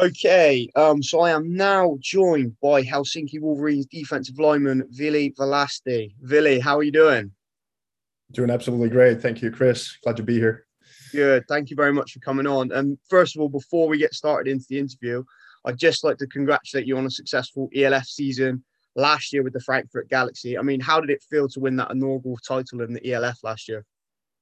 Okay, um, so I am now joined by Helsinki Wolverines defensive lineman Vili Velasti. Vili, how are you doing? Doing absolutely great. Thank you, Chris. Glad to be here. Good. Thank you very much for coming on. And first of all, before we get started into the interview, I'd just like to congratulate you on a successful ELF season last year with the Frankfurt Galaxy. I mean, how did it feel to win that inaugural title in the ELF last year?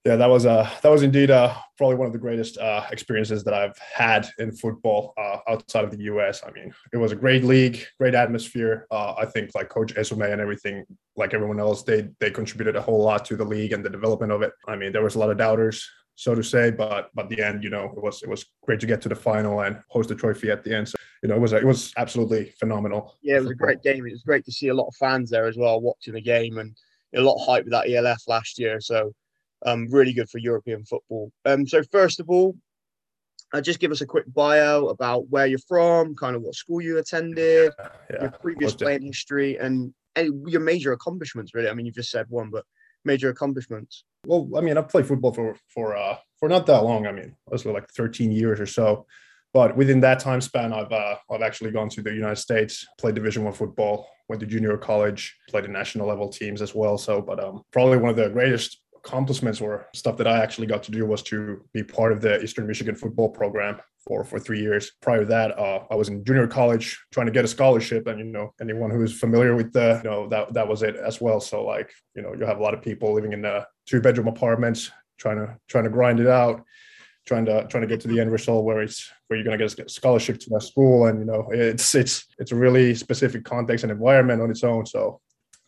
Yeah, that was uh, that was indeed uh, probably one of the greatest uh, experiences that I've had in football uh, outside of the U.S. I mean, it was a great league, great atmosphere. Uh, I think like Coach Esome and everything, like everyone else, they they contributed a whole lot to the league and the development of it. I mean, there was a lot of doubters, so to say, but but the end, you know, it was it was great to get to the final and host the trophy at the end. So you know, it was it was absolutely phenomenal. Yeah, it was a great game. It was great to see a lot of fans there as well watching the game and a lot of hype with that ELF last year. So um, really good for European football. Um, so first of all, uh, just give us a quick bio about where you're from, kind of what school you attended, yeah, yeah, your previous playing history, and, and your major accomplishments. Really, I mean, you've just said one, but major accomplishments. Well, I mean, I've played football for for uh, for not that long. I mean, was like 13 years or so. But within that time span, I've uh, I've actually gone to the United States, played Division One football, went to junior college, played in national level teams as well. So, but um, probably one of the greatest accomplishments or stuff that I actually got to do was to be part of the Eastern Michigan football program for for three years. Prior to that, uh, I was in junior college trying to get a scholarship, and you know anyone who is familiar with the you know that that was it as well. So like you know you have a lot of people living in the two bedroom apartments trying to trying to grind it out trying to trying to get to the end result where it's where you're to get a scholarship to that school and you know it's it's it's a really specific context and environment on its own so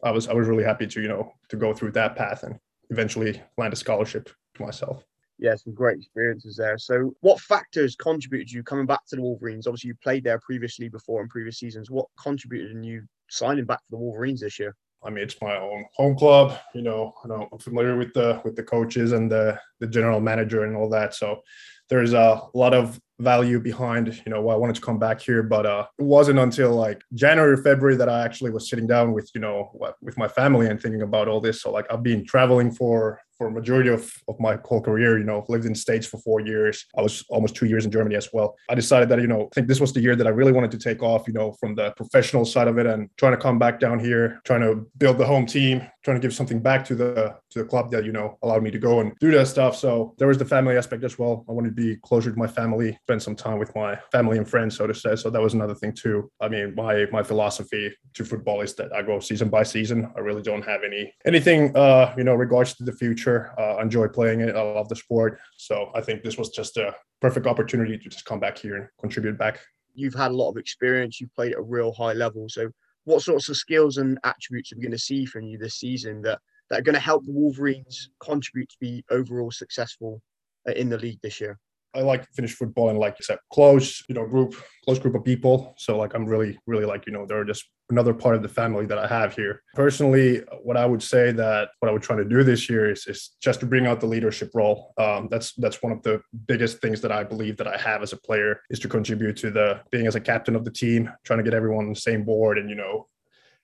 i was i was really happy to you know to go through that path and eventually land a scholarship to myself yeah some great experiences there so what factors contributed you coming back to the wolverines obviously you played there previously before in previous seasons what contributed in you signing back for the wolverines this year I mean, it's my own home club. You know, I know I'm familiar with the with the coaches and the the general manager and all that. So there's a lot of value behind you know why I wanted to come back here. But uh, it wasn't until like January, February that I actually was sitting down with you know with my family and thinking about all this. So like I've been traveling for for majority of, of my whole career, you know, lived in States for four years. I was almost two years in Germany as well. I decided that, you know, I think this was the year that I really wanted to take off, you know, from the professional side of it and trying to come back down here, trying to build the home team, trying to give something back to the to the club that, you know, allowed me to go and do that stuff. So there was the family aspect as well. I wanted to be closer to my family, spend some time with my family and friends, so to say. So that was another thing too. I mean, my my philosophy to football is that I go season by season. I really don't have any anything uh, you know, regards to the future. Uh, enjoy playing it. I love the sport. So I think this was just a perfect opportunity to just come back here and contribute back. You've had a lot of experience. You've played at a real high level. So what sorts of skills and attributes are we going to see from you this season that, that are going to help the Wolverines contribute to be overall successful uh, in the league this year? I like Finnish football and like you said, close, you know, group, close group of people. So like I'm really, really like, you know, they're just another part of the family that I have here. Personally, what I would say that what I would try to do this year is, is just to bring out the leadership role. Um, that's that's one of the biggest things that I believe that I have as a player is to contribute to the being as a captain of the team, trying to get everyone on the same board and you know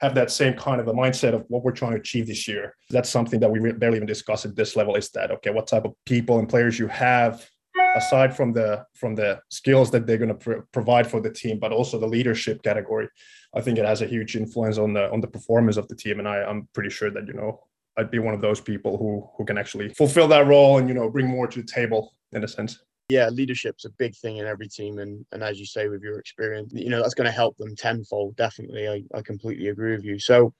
have that same kind of a mindset of what we're trying to achieve this year. That's something that we barely even discuss at this level. Is that okay? What type of people and players you have aside from the from the skills that they're going to pr- provide for the team, but also the leadership category, I think it has a huge influence on the on the performance of the team. And I, I'm pretty sure that you know I'd be one of those people who who can actually fulfill that role and you know bring more to the table in a sense. Yeah, leadership's a big thing in every team, and and as you say, with your experience, you know that's going to help them tenfold. Definitely, I, I completely agree with you. So,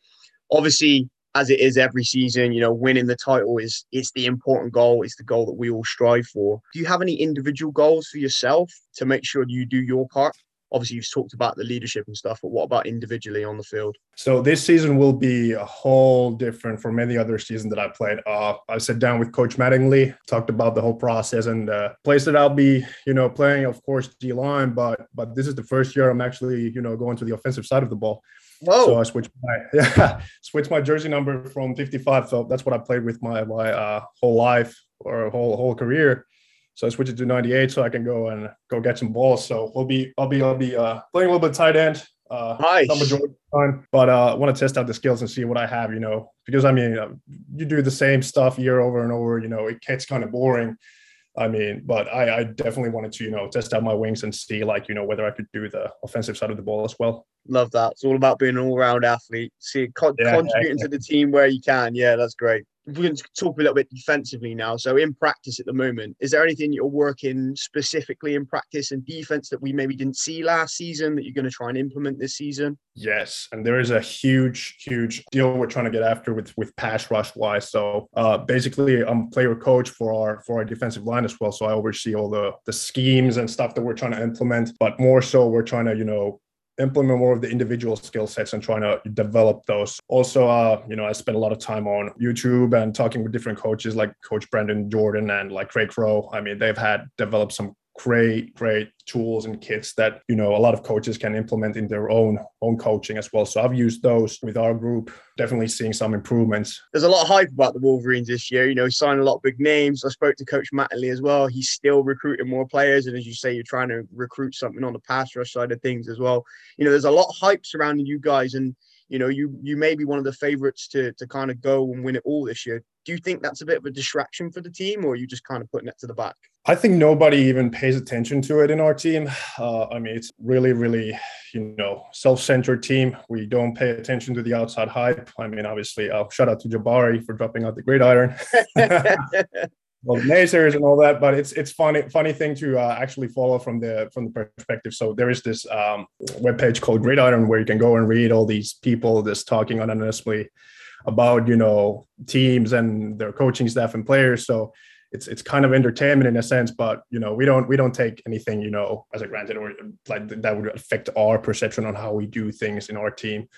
obviously, as it is every season, you know, winning the title is it's the important goal. It's the goal that we all strive for. Do you have any individual goals for yourself to make sure you do your part? Obviously, you've talked about the leadership and stuff, but what about individually on the field? So this season will be a whole different from any other season that I played. Uh, I sat down with Coach Mattingly, talked about the whole process and the place that I'll be, you know, playing, of course, D line, but but this is the first year I'm actually, you know, going to the offensive side of the ball. Whoa. So I switched my yeah, switched my jersey number from 55. So that's what I played with my my uh, whole life or whole whole career. So I switched it to 98 so I can go and go get some balls. So we'll be I'll be I'll be uh, playing a little bit tight end. Uh, nice. Number time, but uh, I want to test out the skills and see what I have. You know, because I mean, uh, you do the same stuff year over and over. You know, it gets kind of boring I mean, but I, I definitely wanted to, you know, test out my wings and see like, you know, whether I could do the offensive side of the ball as well. Love that. It's all about being an all-round athlete. See, con- yeah, contributing yeah. to the team where you can. Yeah, that's great we're going to talk a little bit defensively now. So, in practice at the moment, is there anything you're working specifically in practice and defense that we maybe didn't see last season that you're going to try and implement this season? Yes, and there is a huge, huge deal we're trying to get after with with pass rush wise. So, uh, basically, I'm player coach for our for our defensive line as well. So I oversee all the the schemes and stuff that we're trying to implement. But more so, we're trying to you know implement more of the individual skill sets and trying to develop those. Also, uh, you know, I spent a lot of time on YouTube and talking with different coaches like Coach Brandon Jordan and like Craig Rowe. I mean, they've had developed some great great tools and kits that you know a lot of coaches can implement in their own own coaching as well. So i've used those with our group definitely seeing some improvements. There's a lot of hype about the wolverines this year you know he signed a lot of big names. I spoke to coach mattingly as well. He's still recruiting more players and as you say you're trying to recruit something on the pass rush side of things as well. You know there's a lot of hype surrounding you guys and you know you you may be one of the favorites to to kind of go and win it all this year do you think that's a bit of a distraction for the team or are you just kind of putting it to the back I think nobody even pays attention to it in our team. Uh, I mean, it's really, really, you know, self-centered team. We don't pay attention to the outside hype. I mean, obviously, I'll shout out to Jabari for dropping out the gridiron. well, naysayers and all that, but it's it's funny funny thing to uh, actually follow from the from the perspective. So there is this um, webpage called Gridiron where you can go and read all these people just talking anonymously about you know teams and their coaching staff and players. So it's it's kind of entertainment in a sense, but you know, we don't we don't take anything you know as a granted or like that would affect our perception on how we do things in our team.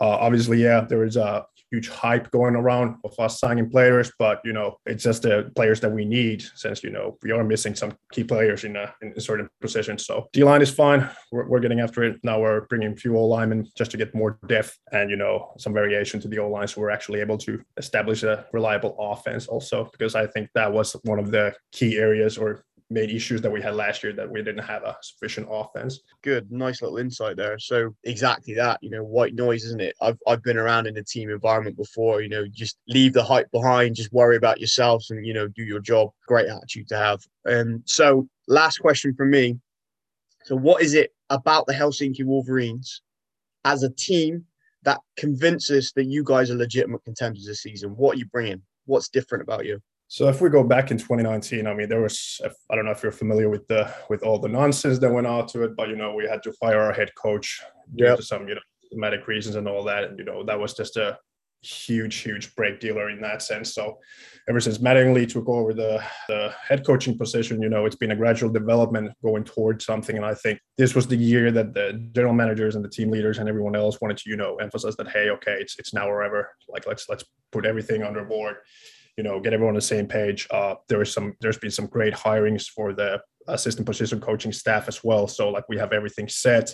Uh, obviously, yeah, there is a huge hype going around of us signing players, but you know, it's just the players that we need since you know we are missing some key players in a, in certain positions. So D line is fine. We're, we're, getting after it now. We're bringing a few O linemen just to get more depth and you know some variation to the O line, so we're actually able to establish a reliable offense also because I think that was one of the key areas or main issues that we had last year that we didn't have a sufficient offense. Good, nice little insight there. So exactly that, you know, white noise, isn't it? I've I've been around in the team environment before. You know, just leave the hype behind, just worry about yourselves, and you know, do your job. Great attitude to have. Um. So last question from me. So what is it about the Helsinki Wolverines as a team that convinces that you guys are legitimate contenders this season? What are you bringing? What's different about you? So if we go back in 2019, I mean, there was I don't know if you're familiar with the with all the nonsense that went on to it, but you know, we had to fire our head coach due yep. to some you know thematic reasons and all that, and you know that was just a huge, huge break dealer in that sense. So ever since Mattingly took over the, the head coaching position, you know, it's been a gradual development going towards something. And I think this was the year that the general managers and the team leaders and everyone else wanted to, you know, emphasize that, hey, okay, it's it's now or ever. Like let's let's put everything under board you know get everyone on the same page. Uh, there is some there's been some great hirings for the assistant position coaching staff as well. So like we have everything set.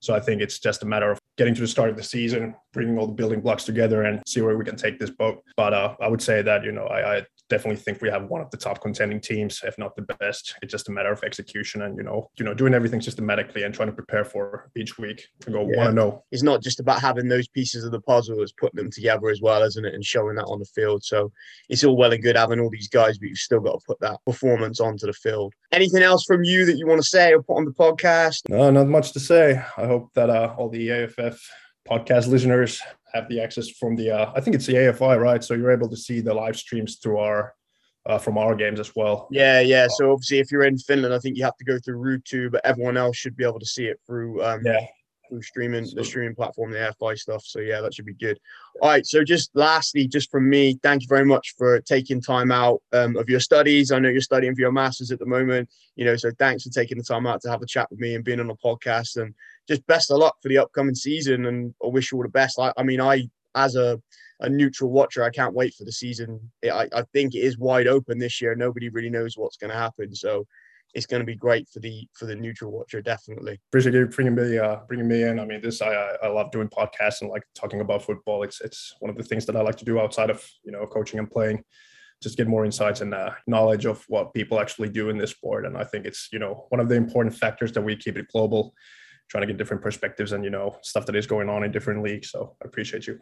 So I think it's just a matter of getting to the start of the season, bringing all the building blocks together, and see where we can take this boat. But uh, I would say that you know I, I, definitely think we have one of the top contending teams, if not the best. It's just a matter of execution and you know you know doing everything systematically and trying to prepare for each week to go yeah. one zero. It's not just about having those pieces of the puzzle; it's putting them together as well, isn't it, and showing that on the field. So it's all well and good having all these guys, but you've still got to put that performance onto the field. Anything else from you that you want to say or put on the podcast? No, not much to say. I hope that uh, all the AFF podcast listeners have the access from the uh, I think it's the AFI, right? So you're able to see the live streams through our uh, from our games as well. Yeah, yeah. So obviously, if you're in Finland, I think you have to go through Ruutu, but everyone else should be able to see it through um, yeah through streaming the streaming platform, the AFI stuff. So yeah, that should be good. All right. So just lastly, just from me, thank you very much for taking time out um, of your studies. I know you're studying for your masters at the moment. You know, so thanks for taking the time out to have a chat with me and being on the podcast. And just best of luck for the upcoming season. And I wish you all the best. I, I mean, I as a a neutral watcher, I can't wait for the season. I, I think it is wide open this year. Nobody really knows what's going to happen. So it's going to be great for the for the neutral watcher definitely appreciate you bringing me uh bringing me in i mean this i i love doing podcasts and like talking about football it's it's one of the things that i like to do outside of you know coaching and playing just get more insights and uh, knowledge of what people actually do in this sport and i think it's you know one of the important factors that we keep it global trying to get different perspectives and you know stuff that is going on in different leagues. So i appreciate you